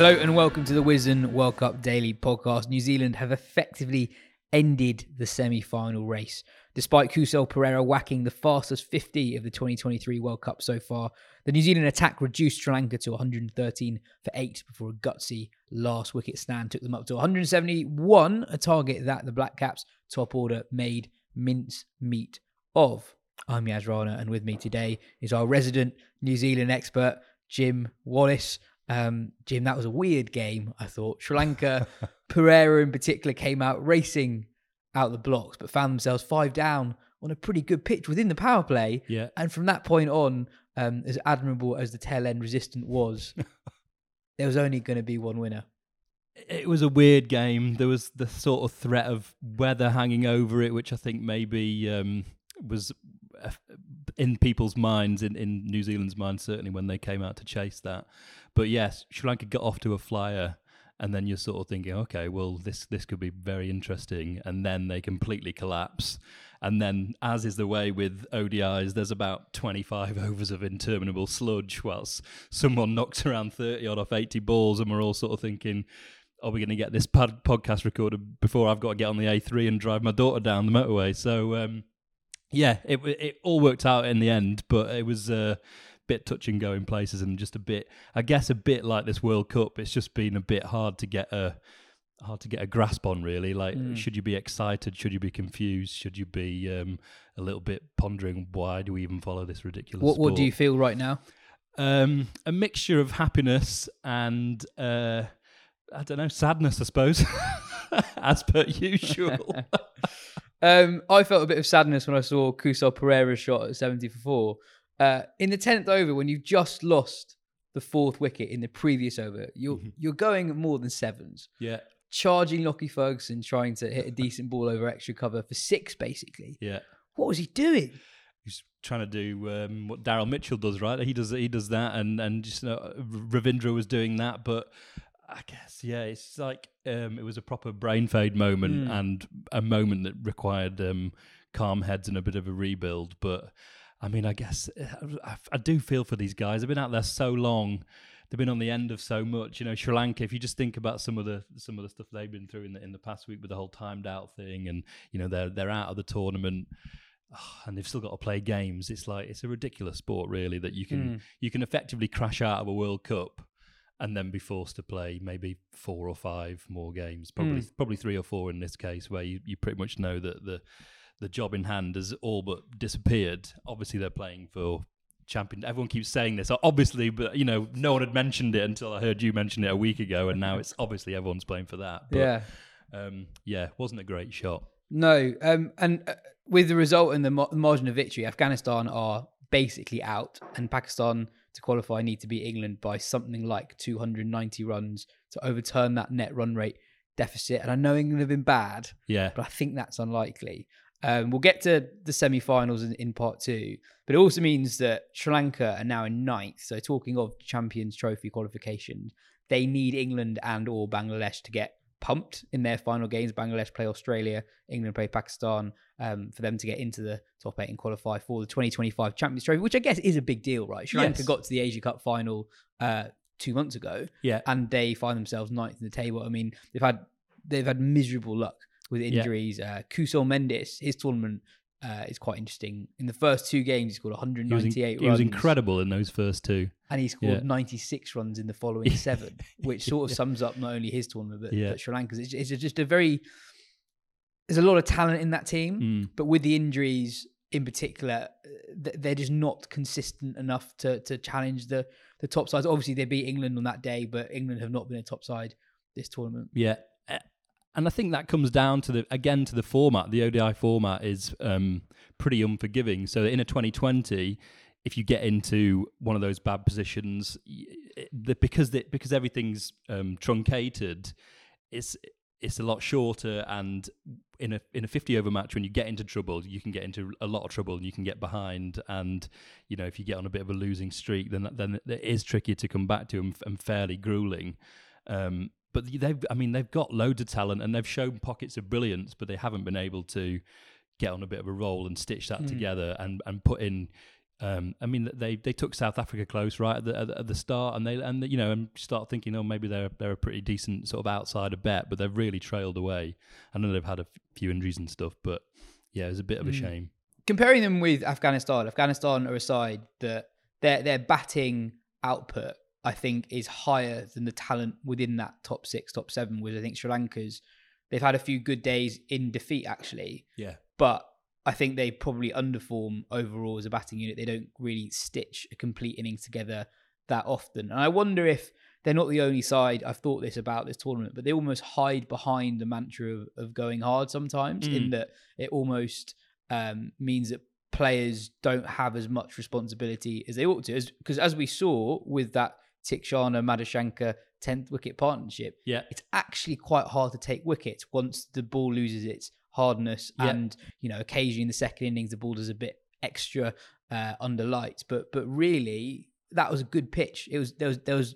Hello and welcome to the Wisden World Cup Daily Podcast. New Zealand have effectively ended the semi-final race. Despite Kusal Perera whacking the fastest 50 of the 2023 World Cup so far, the New Zealand attack reduced Sri Lanka to 113 for 8 before a gutsy last wicket stand took them up to 171, a target that the Black Caps top order made mince meat of. I'm Yas Rana, and with me today is our resident New Zealand expert, Jim Wallace. Um, Jim, that was a weird game, I thought. Sri Lanka, Perera in particular, came out racing out the blocks, but found themselves five down on a pretty good pitch within the power play. Yeah. And from that point on, um, as admirable as the tail end resistant was, there was only going to be one winner. It was a weird game. There was the sort of threat of weather hanging over it, which I think maybe um, was in people's minds, in, in New Zealand's minds, certainly when they came out to chase that. But yes, Sri Lanka got off to a flyer, and then you're sort of thinking, okay, well, this this could be very interesting, and then they completely collapse. And then, as is the way with ODIs, there's about 25 overs of interminable sludge, whilst someone knocks around 30 odd off 80 balls, and we're all sort of thinking, are we going to get this pod- podcast recorded before I've got to get on the A3 and drive my daughter down the motorway? So, um, yeah, it it all worked out in the end, but it was a bit touch and go in places, and just a bit, I guess, a bit like this World Cup. It's just been a bit hard to get a hard to get a grasp on, really. Like, Mm. should you be excited? Should you be confused? Should you be um, a little bit pondering why do we even follow this ridiculous? What, what do you feel right now? Um, a mixture of happiness and uh, I don't know, sadness, I suppose, as per usual. Um, I felt a bit of sadness when I saw Kusal Perera's shot at 70 for four. Uh, in the 10th over, when you've just lost the fourth wicket in the previous over, you're, Mm-hmm. you're going more than sevens. yeah, Charging Lockie Ferguson, trying to hit a decent ball over extra cover for six, basically. yeah. What was he doing? He's trying to do um, what Daryl Mitchell does, right? He does he does that, and and just you know, Ravindra was doing that, but. I guess yeah, it's like um, it was a proper brain fade moment Mm. and a moment that required um, calm heads and a bit of a rebuild. But I mean, I guess uh, I, I do feel for these guys. They've been out there so long. They've been on the end of so much. You know, Sri Lanka. If you just think about some of the some of the stuff they've been through in the in the past week with the whole timed out thing, and you know they're they're out of the tournament. ah, And they've still got to play games. It's like it's a ridiculous sport, really, that you can Mm. you can effectively crash out of a World Cup and then be forced to play maybe four or five more games, probably probably three or four in this case, where you, you pretty much know that the the job in hand has all but disappeared. Obviously, they're playing for champion. Everyone keeps saying this, obviously, but you know, no one had mentioned it until I heard you mention it a week ago, and now it's obviously everyone's playing for that. But, yeah. um, yeah, wasn't a great shot. No, um, and uh, with the result and the mar- margin of victory, Afghanistan are basically out, and Pakistan to qualify need to beat England by something like 290 runs to overturn that net run rate deficit. And I know England have been bad, Yeah, but I think that's unlikely. Um, we'll get to the semi-finals in, in part two, but it also means that Sri Lanka are now in ninth. So talking of Champions Trophy qualification, they need England and or Bangladesh to get pumped in their final games. Bangladesh play Australia, England play Pakistan um, for them to get into the top eight and qualify for the 2025 Champions Trophy, which I guess is a big deal, right? Sri Lanka Yes. got to the Asia Cup final uh, two months ago, Yeah. and they find themselves ninth in the table. I mean, they've had they've had miserable luck with Yeah. injuries. Uh, Kusal Mendis, his tournament uh, is quite interesting. In the first two games, he scored He was, in- 198 he was incredible in those first two. and he scored Yeah. 96 runs in the following seven, which sort of sums up not only his tournament but, Yeah. but Sri Lanka's. It's, it's just a very there's a lot of talent in that team, Mm. but with the injuries in particular, they're just not consistent enough to to challenge the the top sides. Obviously, they beat England on that day, but England have not been a top side this tournament. Yeah. And I think that comes down to the again to the format. The ODI format is um, pretty unforgiving. So in a 2020, if you get into one of those bad positions, it- because the, because everything's um, truncated, it's it's a lot shorter. And in a in a 50 over match, when you get into trouble, you can get into a lot of trouble and you can get behind. And you know if you get on a bit of a losing streak, then then it is trickier to come back to and, and fairly grueling. Um, but they've, I mean, they've got loads of talent and they've shown pockets of brilliance, but they haven't been able to get on a bit of a roll and stitch that together and and put in. Um, I mean, they they took South Africa close right at the, at the start, and they and you know and start thinking, oh, maybe they're they're a pretty decent sort of outsider bet, but they've really trailed away. I know they've had a few injuries and stuff, but yeah, it was a bit of a shame. comparing them with Afghanistan, Afghanistan are a side that their their batting output, I think, is higher than the talent within that top six, top seven. Whereas I think Sri Lanka's, they've had a few good days in defeat actually, Yeah, but I think they probably underform overall as a batting unit. They don't really stitch a complete innings together that often, and I wonder if. They're not the only side. I've thought this about this tournament, but they almost hide behind the mantra of, of going hard sometimes. In Mm. that it almost um, means that players don't have as much responsibility as they ought to. Because as, we saw with that Theekshana Madushanka 10th wicket partnership, yeah, it's actually quite hard to take wickets once the ball loses its hardness. Yeah. And, you know, occasionally in the second innings, the ball does a bit extra uh, under lights. But but really, that was a good pitch. It was there was there was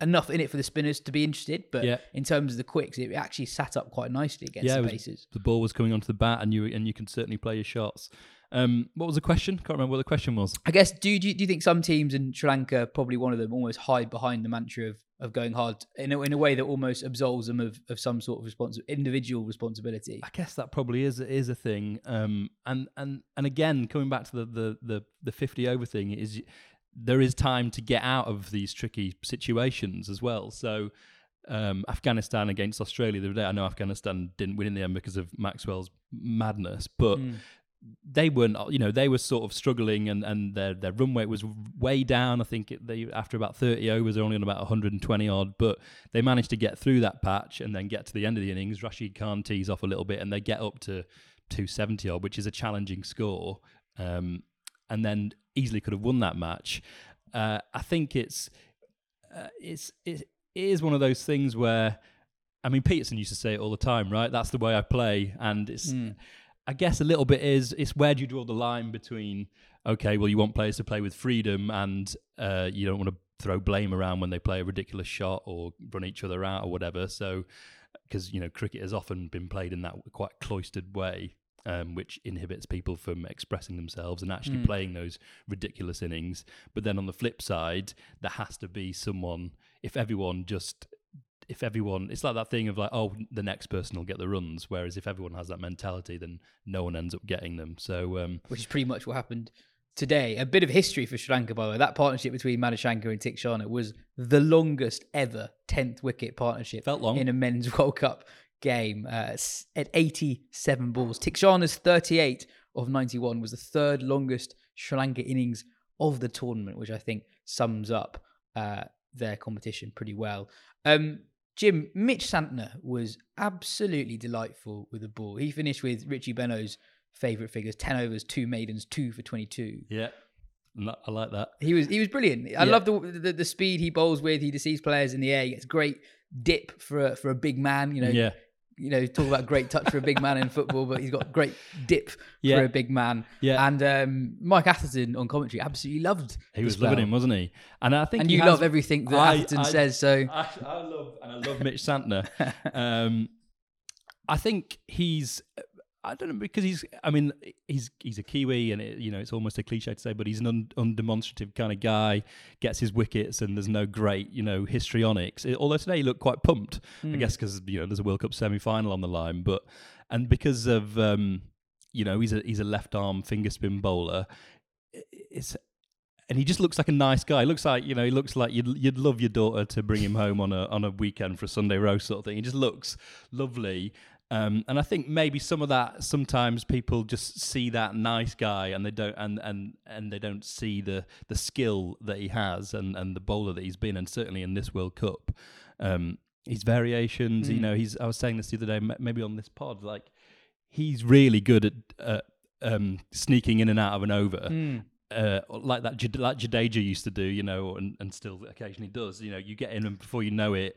enough in it for the spinners to be interested. But Yeah. in terms of the quicks, it actually sat up quite nicely against yeah. the was- paces. the ball was coming onto the bat, and you and you can certainly play your shots. Um, what was the question? Can't remember what the question was. I guess do you, do you think some teams in Sri Lanka, probably one of them, almost hide behind the mantra of, of going hard in a, in a way that almost absolves them of, of some sort of respons- individual responsibility? I guess that probably is is a thing. Um, and and and again, coming back to the the the, the fifty over thing is there is time to get out of these tricky situations as well. So. Um, Afghanistan against Australia the other day. I know Afghanistan didn't win in the end because of Maxwell's madness, but they weren't. You know, they were sort of struggling, and, and their their run rate was way down. I think they after about thirty overs, they're only on about one hundred and twenty odd, but they managed to get through that patch and then get to the end of the innings. Rashid Khan tees off a little bit, and they get up to two seventy odd, which is a challenging score, um, and then easily could have won that match. Uh, I think it's uh, it's it, is one of those things where. I mean, Pietersen used to say it all the time, right? That's the way I play, and it's. I guess a little bit is it's where do you draw the line between okay, well you want players to play with freedom and uh, you don't want to throw blame around when they play a ridiculous shot or run each other out or whatever. So because you know cricket has often been played in that quite cloistered way. Um, which inhibits people from expressing themselves and actually playing those ridiculous innings. But then on the flip side, there has to be someone. If everyone just if everyone it's like that thing of like oh the next person will get the runs whereas if everyone has that mentality then no one ends up getting them so um Which is pretty much what happened today. A bit of history for Sri Lanka, by the way. That partnership between Madushanka and Theekshana was the longest ever 10th wicket partnership Felt long. in a men's World Cup game uh, at 87 balls. Theekshana's 38 of 91 was the third longest Sri Lanka innings of the tournament, which I think sums up uh, their competition pretty well. Um, Jim, Mitch Santner was absolutely delightful with the ball. He finished with Richie Benaud's favourite figures 10 overs, two maidens, two for 22. yeah i like that He was he was brilliant. I Yeah. love the, the the speed he bowls with. He deceives players in the air. He gets great dip for a, for a big man. You know, yeah you know, talk about great touch for a big man in football, but he's got great dip Yeah. for a big man. Yeah. And um, Mike Atherton on commentary absolutely loved. he was loving him wasn't he and i think And you has- love everything that I- Atherton I- says. So I, I love and I love Mitch Santner. um, I think he's. I don't know because he's. I mean, he's he's a Kiwi, and it, you know it's almost a cliche to say, but he's an un, undemonstrative kind of guy. Gets his wickets, and there's no great you know histrionics. It, although today he looked quite pumped, mm. I hmm. guess because you know there's a World Cup semi final on the line, but and because of um, you know he's a he's a left arm finger spin bowler. It's and he just looks like a nice guy. He looks like you know, he looks like you'd you'd love your daughter to bring him home on a on a weekend for a Sunday roast sort of thing. He just looks lovely. Um, and I think maybe some of that sometimes people just see that nice guy and they don't and, and, and they don't see the the skill that he has and, and the bowler that he's been and certainly in this World Cup. Um, his variations, mm. you know, he's I was saying this the other day, maybe on this pod, like he's really good at uh, um, sneaking in and out of an over. Mm uh, like that like Jadeja used to do, you know, and, and still occasionally does. You know, you get in and before you know it, it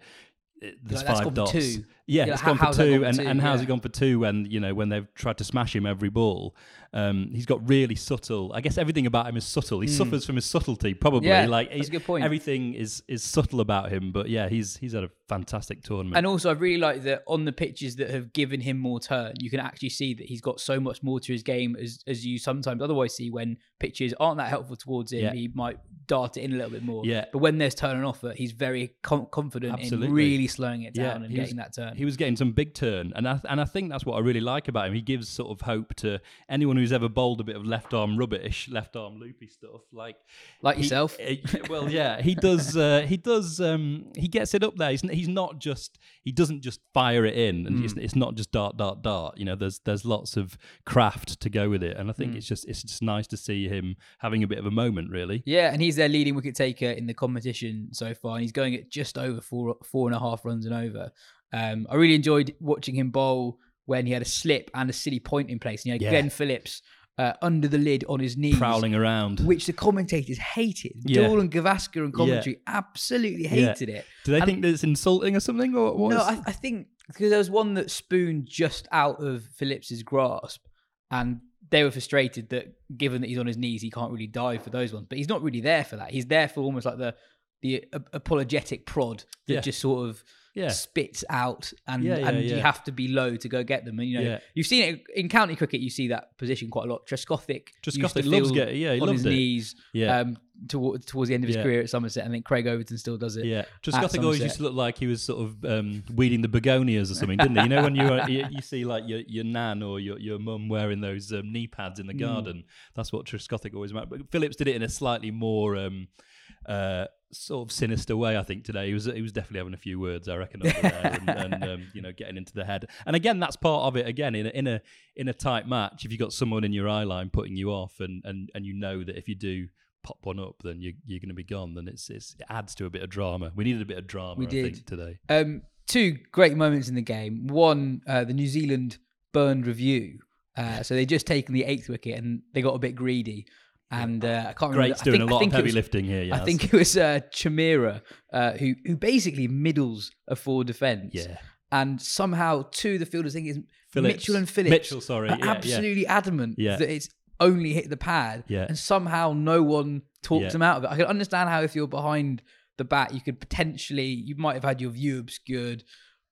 there's like, five dots. Two. Yeah, yeah it's gone for two, and, two? and how's yeah. it gone for two when you know when they've tried to smash him every ball? Um, he's got really subtle. I guess everything about him is subtle. He mm. suffers from his subtlety, probably. Yeah, like that's a good point. Everything is is subtle about him, but yeah, he's he's had a fantastic tournament. And also, I really like that on the pitches that have given him more turn, you can actually see that he's got so much more to his game as as you sometimes otherwise see when pitches aren't that helpful towards him. Yeah. He might dart it in a little bit more. Yeah. But when there's turn and offer, he's very com- confident Absolutely. in really slowing it down yeah, and getting was, that turn. He was getting some big turn, and I and I think that's what I really like about him. He gives sort of hope to anyone who's ever bowled a bit of left arm rubbish, left arm loopy stuff, like like he, yourself. Uh, well, yeah, he does. Uh, he does. Um, he gets it up there. He's, he's not just. He doesn't just fire it in, and mm. it's, it's, not just dart, dart, dart. You know, there's there's lots of craft to go with it, and I think mm. it's just it's just nice to see him having a bit of a moment, really. Yeah, and he's their leading wicket taker in the competition so far, and he's going at just over four four and a half runs and over. Um, I really enjoyed watching him bowl when he had a slip and a silly point in place. And you had yeah. Glenn Phillips uh, under the lid on his knees, prowling around, which the commentators hated. Yeah. And Gavaskar and commentary yeah. absolutely hated yeah. it. Do they and think that it's insulting or something? Or what no, I, I think because there was one that spooned just out of Phillips's grasp, and they were frustrated that given that he's on his knees, he can't really dive for those ones. But he's not really there for that. He's there for almost like the the uh, apologetic prod that just sort of yeah. spits out, and yeah, yeah, and you have to be low to go get them. And you know, you've seen it in county cricket. You see that position quite a lot. Trescothick, Trescothick loves get yeah, he on his it. knees. Yeah. Um, towards the end of his career at Somerset, I think Craig Overton still does it. Yeah, Trescothick always used to look like he was sort of um, weeding the begonias or something, didn't he? You know when you, you, you see like your your nan or your your mum wearing those um, knee pads in the mm. garden. Mm. That's what Trescothick always meant. But Phillips did it in a slightly more. Um, uh, sort of sinister way. I think today he was he was definitely having a few words. I reckon and, and um, you know getting into the head. And again, that's part of it. Again, in a, in a in a tight match, if you have got someone in your eye line putting you off, and and and you know that if you do pop one up, then you, you're going to be gone. Then it's, it's, it adds to a bit of drama. We needed a bit of drama. We I did today. Um, two great moments in the game. One, uh, the New Zealand burned review. Uh, so they just taken the eighth wicket and they got a bit greedy and uh, I can't Great's remember. doing think, a lot of heavy was, lifting here. Yes. I think it was uh, Chameera uh, who who basically middles a forward defence. Yeah. And somehow two of the fielders, I think is Mitchell and Phillips, Mitchell, sorry, are yeah, absolutely yeah. adamant yeah. that it's only hit the pad. Yeah. And somehow no one talks yeah. them out of it. I can understand how if you're behind the bat, you could potentially you might have had your view obscured,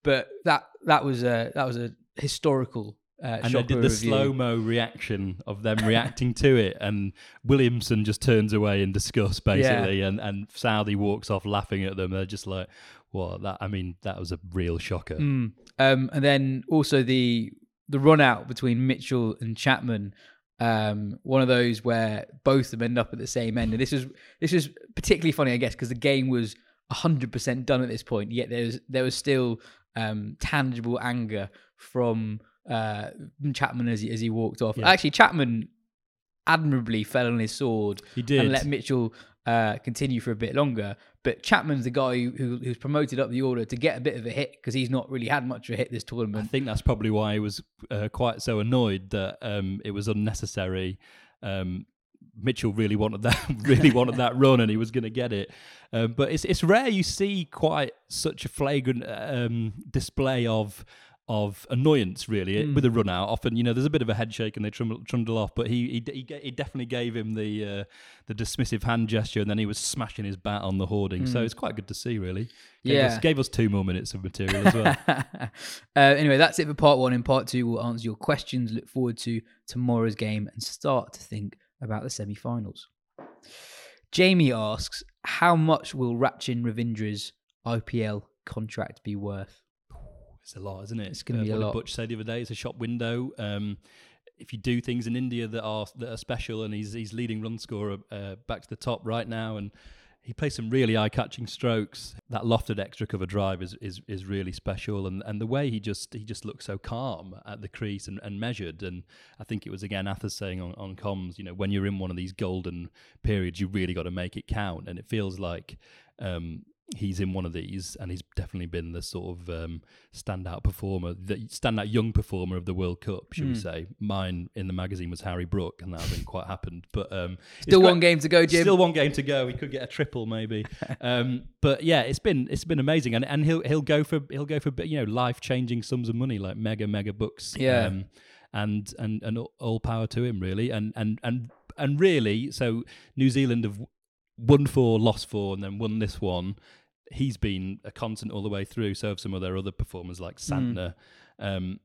but that that was a that was a historical uh, and they did the slow mo reaction of them reacting to it, and Williamson just turns away in disgust, basically, yeah. and and Southee walks off laughing at them. They're just like, "What? That? I mean, that was a real shocker." Mm. Um, and then also the the run out between Mitchell and Chapman, um, one of those where both of them end up at the same end, and this was this was particularly funny, I guess, because the game was hundred percent done at this point. Yet there was there was still um, tangible anger from uh, Chapman as he, as he walked off. Yeah. Actually, Chapman admirably fell on his sword. He did. And let Mitchell uh, continue for a bit longer. But Chapman's the guy who, who who's promoted up the order to get a bit of a hit because he's not really had much of a hit this tournament. I think that's probably why he was uh, quite so annoyed that um, it was unnecessary. Um, Mitchell really wanted that, really wanted that run, and he was going to get it. Um, but it's it's rare you see quite such a flagrant um, display of of annoyance really Hmm. with a run out. Often, you know, there's a bit of a head shake and they trundle, trundle off, but he he, he he definitely gave him the uh, the dismissive hand gesture, and then he was smashing his bat on the hoarding. So it's quite good to see, really. Gave Hmm. Yeah. us, gave us two more minutes of material as well. uh, anyway, that's it for part one. In part two, we'll answer your questions. Look forward to tomorrow's game and start to think about the semi-finals. Jamie asks, "How much will Rachin Ravindra's IPL contract be worth?" It's a lot, isn't it? It's gonna be a what did lot. Butch said the other day it's a shop window. Um, if you do things in India that are that are special, and he's he's leading run scorer uh, back to the top right now, and he plays some really eye-catching strokes. That lofted extra cover drive is, is is really special, and and the way he just he just looks so calm at the crease and, and measured. And I think it was again Athers saying on on comms, you know, when you're in one of these golden periods, you really got to make it count, and it feels like. Um, he's in one of these, and he's definitely been the sort of um, standout performer, the standout young performer of the World Cup, should Hmm. we say? Mine in the magazine was Harry Brook, and that hasn't quite happened. But um, Still one game to go, Jim. Still one game to go. He could get a triple, maybe. um, but yeah, it's been it's been amazing, and and he'll he'll go for he'll go for you know life changing sums of money like mega mega bucks. Yeah. Um, and and and all- all power to him, really. And and and and really, so New Zealand have won four, lost four, and then won this one. He's been a constant all the way through. So have some of their other performers like Santner. Um,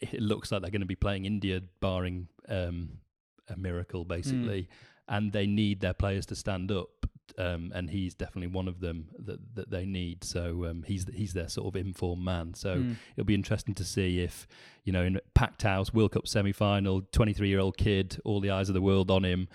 it looks like they're going to be playing India, barring um, a miracle, basically. And they need their players to stand up. Um, and he's definitely one of them that, that they need. So um, he's he's their sort of informed man. So Mm. it'll be interesting to see if you know in packed house World Cup semi final, twenty three year old kid, all the eyes of the world on him.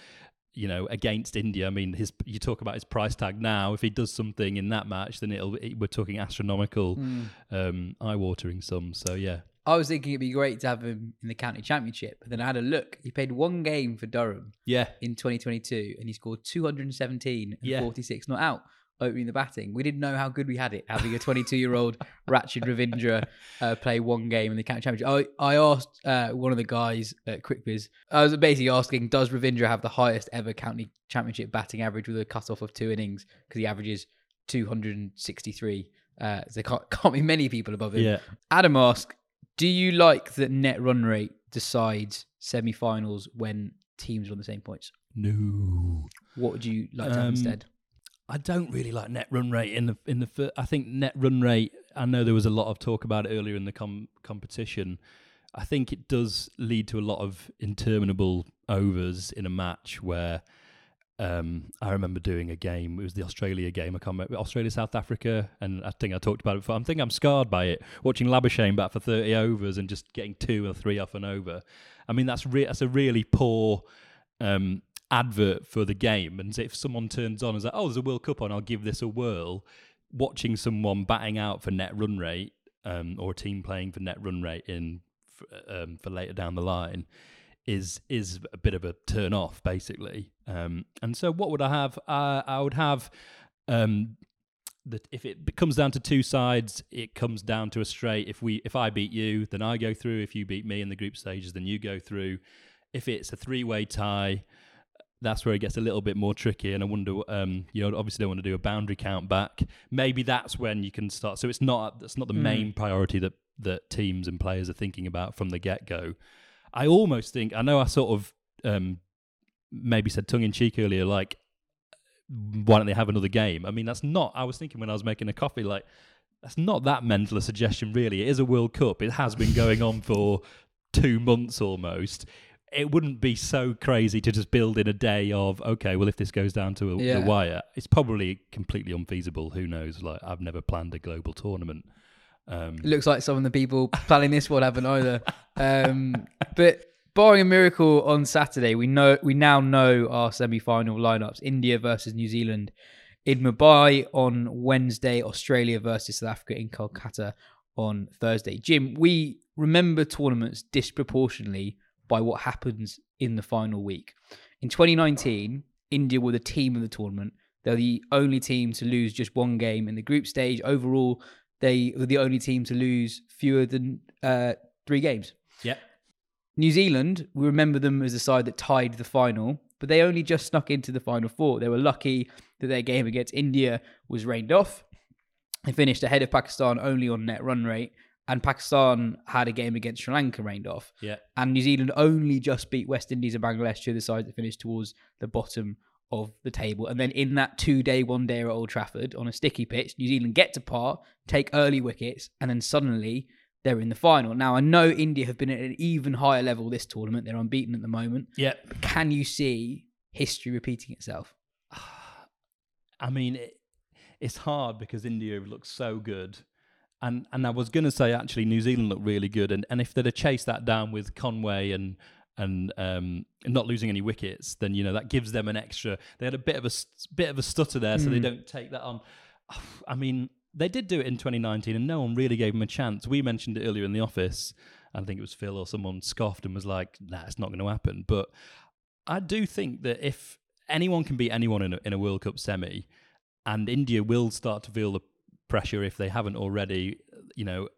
You know, against India. I mean, his you talk about his price tag now. If he does something in that match, then it'll it, we're talking astronomical, Mm. um, eye watering sums. So yeah, I was thinking it'd be great to have him in the county championship, but then I had a look. He played one game for Durham yeah, in 2022, and he scored 217 and Yeah. 46 not out, opening the batting. We didn't know how good we had it having a 22 year old Rachin Ravindra uh, play one game in the county championship. I, I asked uh, one of the guys at CricViz, I was basically asking, does Ravindra have the highest ever county championship batting average with a cut off of two innings? Because he averages 263. Uh, so there can't, can't be many people above him. yeah. Adam asks, do you like that net run rate decides semi-finals when teams are on the same points? No, What would you like to have Um, instead? I don't really like net run rate in the in the. fir- I think net run rate. I know there was a lot of talk about it earlier in the com- competition. I think it does lead to a lot of interminable overs in a match where. Um, I remember doing a game. It was the Australia game. I can't remember Australia South Africa, and I think I talked about it before. I think I'm scarred by it. Watching Labuschagne bat for 30 overs and just getting two or three off an over. I mean, that's re- that's a really poor um, advert for the game. And if someone turns on and says, "Oh, there's a World Cup on, I'll give this a whirl," watching someone batting out for net run rate um, or a team playing for net run rate in um, for later down the line is is a bit of a turn off, basically. Um, and so, what would I have? Uh, I would have. Um, that if it comes down to two sides, it comes down to a straight. If we, if I beat you, then I go through. If you beat me in the group stages, then you go through. If it's a three-way tie, that's where it gets a little bit more tricky. And I wonder, um, you know, obviously don't want to do a boundary count back. Maybe that's when you can start. So it's not that's not the Mm. main priority that that teams and players are thinking about from the get go. I almost think I know I sort of um, maybe said tongue in cheek earlier, like why don't they have another game? I mean, that's not. I was thinking when I was making a coffee, like that's not that mental a suggestion, really. It is a World Cup. It has been going on for two months almost. It wouldn't be so crazy to just build in a day of okay, well, if this goes down to a, Yeah. the wire, it's probably completely unfeasible. Who knows? Like I've never planned a global tournament. Um, It looks like some of the people planning this one haven't either. Um, but barring a miracle on Saturday, we know we now know our semi-final lineups: India versus New Zealand in Mumbai on Wednesday, Australia versus South Africa in Kolkata on Thursday. Jim, we remember tournaments disproportionately by what happens in the final week. In 2019, India were the team of the tournament. They're the only team to lose just one game in the group stage. Overall, they were the only team to lose fewer than uh, three games. yeah, New Zealand, we remember them as the side that tied the final, but they only just snuck into the final four. They were lucky that their game against India was rained off. They finished ahead of Pakistan only on net run rate, and Pakistan had a game against Sri Lanka rained off. Yeah. And New Zealand only just beat West Indies and Bangladesh, two of the sides that finished towards the bottom of the table. And then in that two day, one day at Old Trafford on a sticky pitch, New Zealand get to par, take early wickets, and then suddenly they're in the final. Now, I know India have been at an even higher level this tournament. They're unbeaten at the moment. Yeah. Can you see history repeating itself? I mean, it, it's hard because India looks so good. And and I was going to say actually New Zealand looked really good, and, and if they'd have chased that down with Conway and and um, not losing any wickets, then you know that gives them an extra. They had a bit of a bit of a stutter there, so they don't take that on. I mean, they did do it in 2019, and no one really gave them a chance. We mentioned it earlier in the office. I think it was Phil or someone scoffed and was like, "Nah, it's not going to happen." But I do think that if anyone can beat anyone in a, in a World Cup semi, and India will start to feel the pressure if they haven't already. You know,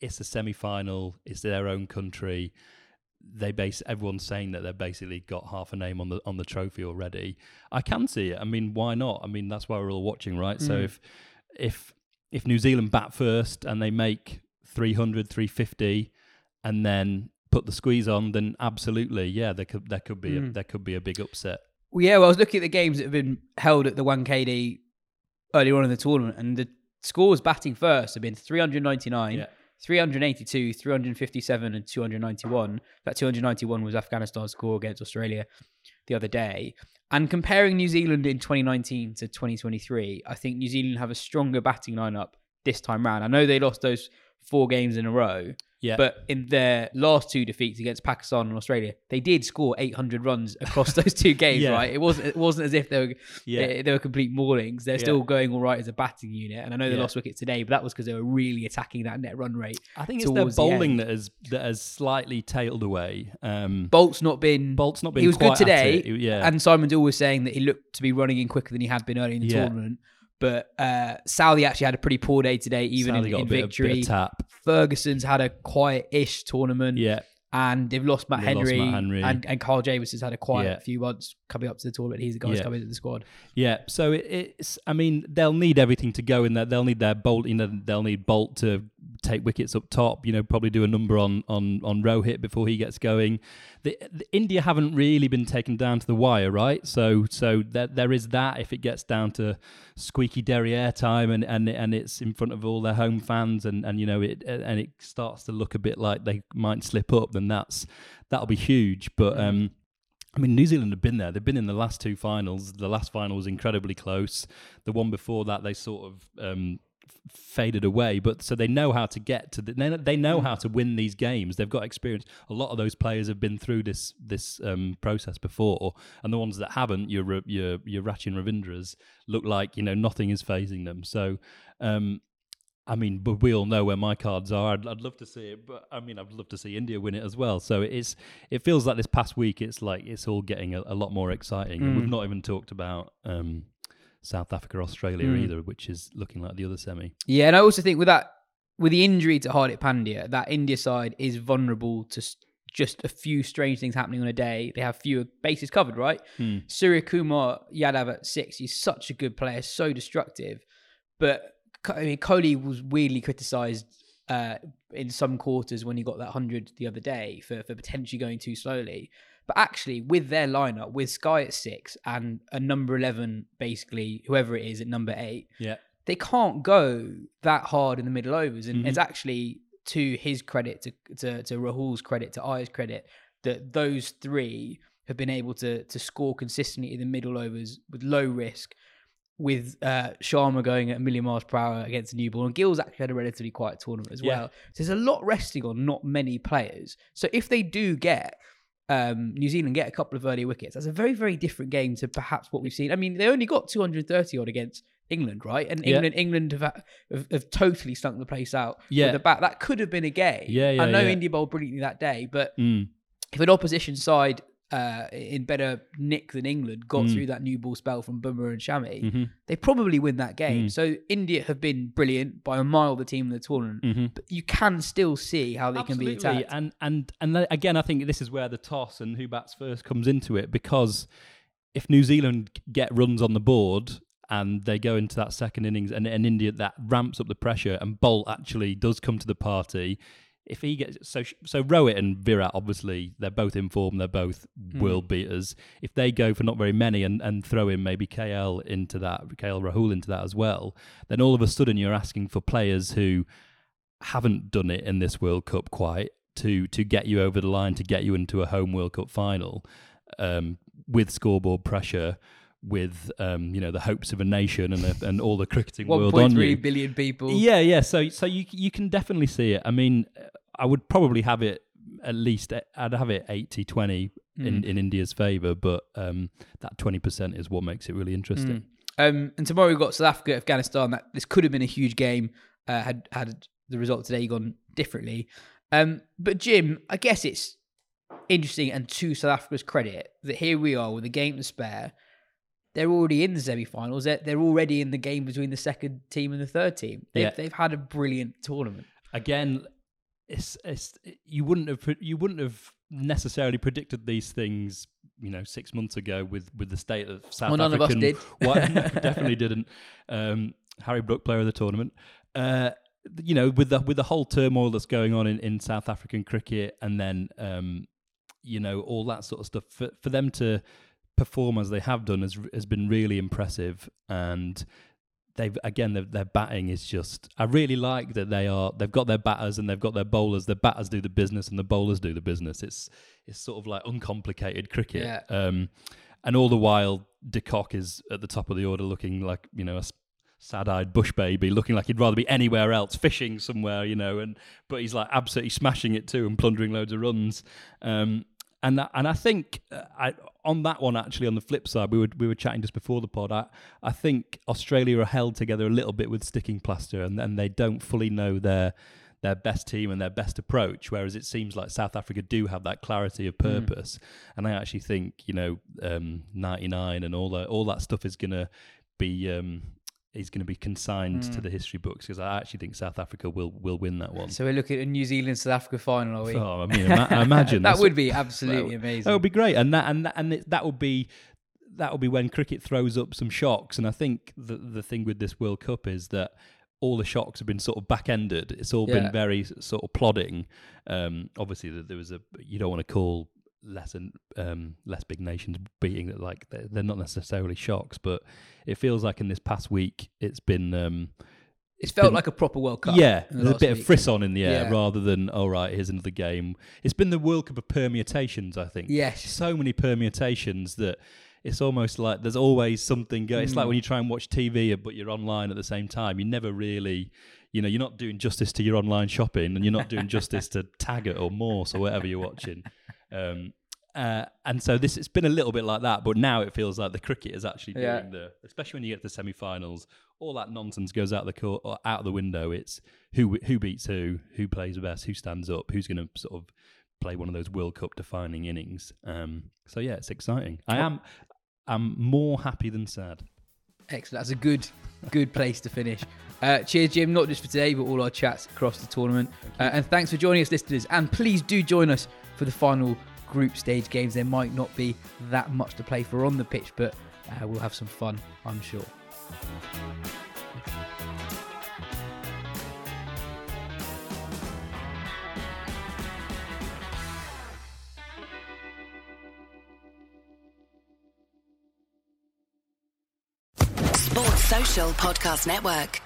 it's a semi-final. It's their own country. They base everyone's saying that they've basically got half a name on the on the trophy already. I can see it. I mean, why not? I mean, that's why we're all watching, right? So mm. if if if New Zealand bat first and they make 300, 350, and then put the squeeze on, then absolutely, yeah, there could there could be a, mm. there could be a big upset. Well, yeah, well, I was looking at the games that have been held at the Wankhede earlier on in the tournament, and the scores batting first have been 399, Yeah. 382, 357, and 291. That 291 was Afghanistan's score against Australia the other day. And comparing New Zealand in 2019 to 2023, I think New Zealand have a stronger batting lineup this time round. I know they lost those four games in a row. Yeah. But in their last two defeats against Pakistan and Australia, they did score 800 runs across those two games, Yeah. right? It wasn't it wasn't as if they were Yeah. they, they were complete maulings. They're Yeah. still going all right as a batting unit, and I know they lost wickets today, but that was because they were really attacking that net run rate. I think it's their towards the bowling that has that has slightly tailed away. Um, Bolt's not been Bolt's not been he was good today, it. Yeah. And Simon Doull was saying that he looked to be running in quicker than he had been early in the tournament. But uh, Southee actually had a pretty poor day today, even in, got in a bit, of- bit victory. of tap. Ferguson's had a quiet-ish tournament. Yeah, and they've lost Matt, They lost Henry, Matt Henry. and and Kyle Jamieson has had a quiet Yeah. few months coming up to the tournament. He's the guy who's Yeah. coming into the squad. yeah. So it, it's. I mean, they'll need everything to go in there. They'll need their Bolt. You know, they'll need Bolt to take wickets up top. You know, probably do a number on on on Rohit before he gets going. The, the India haven't really been taken down to the wire, right? So so there, there is that. If it gets down to squeaky derriere time and, and and it's in front of all their home fans and and you know it and it starts to look a bit like they might slip up, then that's that'll be huge. But um. I mean, New Zealand have been there. They've been in the last two finals. The last final was incredibly close. The one before that, they sort of um, faded away. But so they know how to get to the. They know, they know how to win these games. They've got experience. A lot of those players have been through this this um, process before, and the ones that haven't, your your your Rachin Ravindras, look like you know nothing is phasing them. So. Um, I mean, but we all know where my cards are. I'd, I'd love to see it, but I mean, I'd love to see India win it as well. So it's it feels like this past week, it's like it's all getting a, a lot more exciting. And we've mm. not even talked about um, South Africa, Australia mm. either, which is looking like the other semi. Yeah, and I also think with that, with the injury to Hardik Pandya, that India side is vulnerable to just a few strange things happening on a day. They have fewer bases covered, right? Hmm. Surya Kumar Yadav at six, he's such a good player, so destructive. But I mean, Kohli was weirdly criticised uh, in some quarters when he got that hundred the other day for for potentially going too slowly. But actually, with their lineup, with Sky at six and a number eleven, basically whoever it is at number eight, Yeah, they can't go that hard in the middle overs. And Mm-hmm. it's actually to his credit, to, to to Rahul's credit, to Iyer's credit, that those three have been able to to score consistently in the middle overs with low risk. With uh, Sharma going at a million miles per hour against a new ball, and Gill's actually had a relatively quiet tournament as Yeah. well. So there's a lot resting on not many players. So if they do get um, New Zealand get a couple of early wickets, that's a very very different game to perhaps what we've seen. I mean, they only got 230 odd against England, right? And Yeah. England England have, have, have totally stunk the place out. Yeah. with the bat that could have been a game. Yeah, yeah, I know. India bowled brilliantly that day, but Mm. if an opposition side uh, in better nick than England got Mm. through that new ball spell from Bumrah and Shami, Mm-hmm. they probably win that game. Mm. So India have been brilliant by a mile the team in the tournament, Mm-hmm. but you can still see how they can be attacked. And and and then again, I think this is where the toss and who bats first comes into it because if New Zealand get runs on the board and they go into that second innings, and, and India that ramps up the pressure, and Bolt actually does come to the party. If he gets so so Rohit and Virat obviously they're both informed they're both Hmm. world beaters. If they go for not very many and, and throw in maybe KL into that KL Rahul into that as well, then all of a sudden you're asking for players who haven't done it in this World Cup quite to to get you over the line to get you into a home World Cup final um, with scoreboard pressure, with um, you know the hopes of a nation and a, and all the cricketing world on you. billion people. Yeah, yeah. So so you you can definitely see it. I mean, I would probably have it at least I'd have it 80-20 Hmm. in, in India's favour, but um, that twenty percent is what makes it really interesting. Um, and tomorrow we've got South Africa, Afghanistan. That this could have been a huge game. Uh, had had the result today gone differently. Um, but Jim, I guess it's interesting and to South Africa's credit that here we are with a game to spare. They're already in the semi-finals. They're, they're already in the game between the second team and the third team. They've, Yeah. they've had a brilliant tournament. Again, it's it's you wouldn't have you wouldn't have necessarily predicted these things. You know, six months ago with with the state of South Well, none of us African. did. Why- definitely didn't. Um, Harry Brook, player of the tournament. Uh, you know, with the with the whole turmoil that's going on in, in South African cricket, and then um, you know all that sort of stuff for for them to perform as they have done has has been really impressive, and they've again their, their batting is just. I really like that they are they've got their batters and they've got their bowlers. The batters do the business and the bowlers do the business. It's it's sort of like uncomplicated cricket. Yeah. Um, and all the while, De Kock is at the top of the order, looking like you know a sad-eyed bush baby, looking like he'd rather be anywhere else, fishing somewhere, you know. And but he's like absolutely smashing it too and plundering loads of runs. Um, and that, and I think uh, I, on that one actually on the flip side, we were we were chatting just before the pod. I, I think Australia are held together a little bit with sticking plaster, and and they don't fully know their their best team and their best approach. Whereas it seems like South Africa do have that clarity of purpose, and I actually think you know um, ninety nine and all that all that stuff is gonna be. Um, is going to be consigned to the history books because I actually think South Africa will will win that one. So we're looking at a New Zealand South Africa final, are we? Oh, I mean, ima- I imagine that would be absolutely that- amazing. That would be great, and that and that, and it, that would be that would be when cricket throws up some shocks. And I think the the thing with this World Cup is that all the shocks have been sort of back ended. It's all Yeah. been very sort of plodding. Um, obviously, th- there was a you don't want to call less and um, less big nations beating that like they're, they're not necessarily shocks, but it feels like in this past week it's been. Um, it's felt been- like a proper World Cup. yeah, the there's a bit of frisson in the air Yeah. rather than all right, here's another game. It's been the World Cup of permutations, I think. Yes. so many permutations that it's almost like there's always something going. It's like Mm. when you try and watch TV but you're online at the same time. You never really, you know, you're not doing justice to your online shopping and you're not doing justice to Taggart or Morse or whatever you're watching. Um, uh, and so this it's been a little bit like that, but now it feels like the cricket is actually doing Yeah. the, especially when you get to the semi-finals, all that nonsense goes out the court or out of the window. It's who who beats who, who plays the best, who stands up, who's going to sort of play one of those World Cup defining innings. Um, so yeah, it's exciting. I am I'm more happy than sad. Excellent. That's a good, good place to finish. Uh, cheers, Jim, not just for today, but all our chats across the tournament. Uh, and thanks for joining us, listeners. And please do join us for the final group stage games. There might not be that much to play for on the pitch, but uh, we'll have some fun, I'm sure. Sports Social Podcast Network.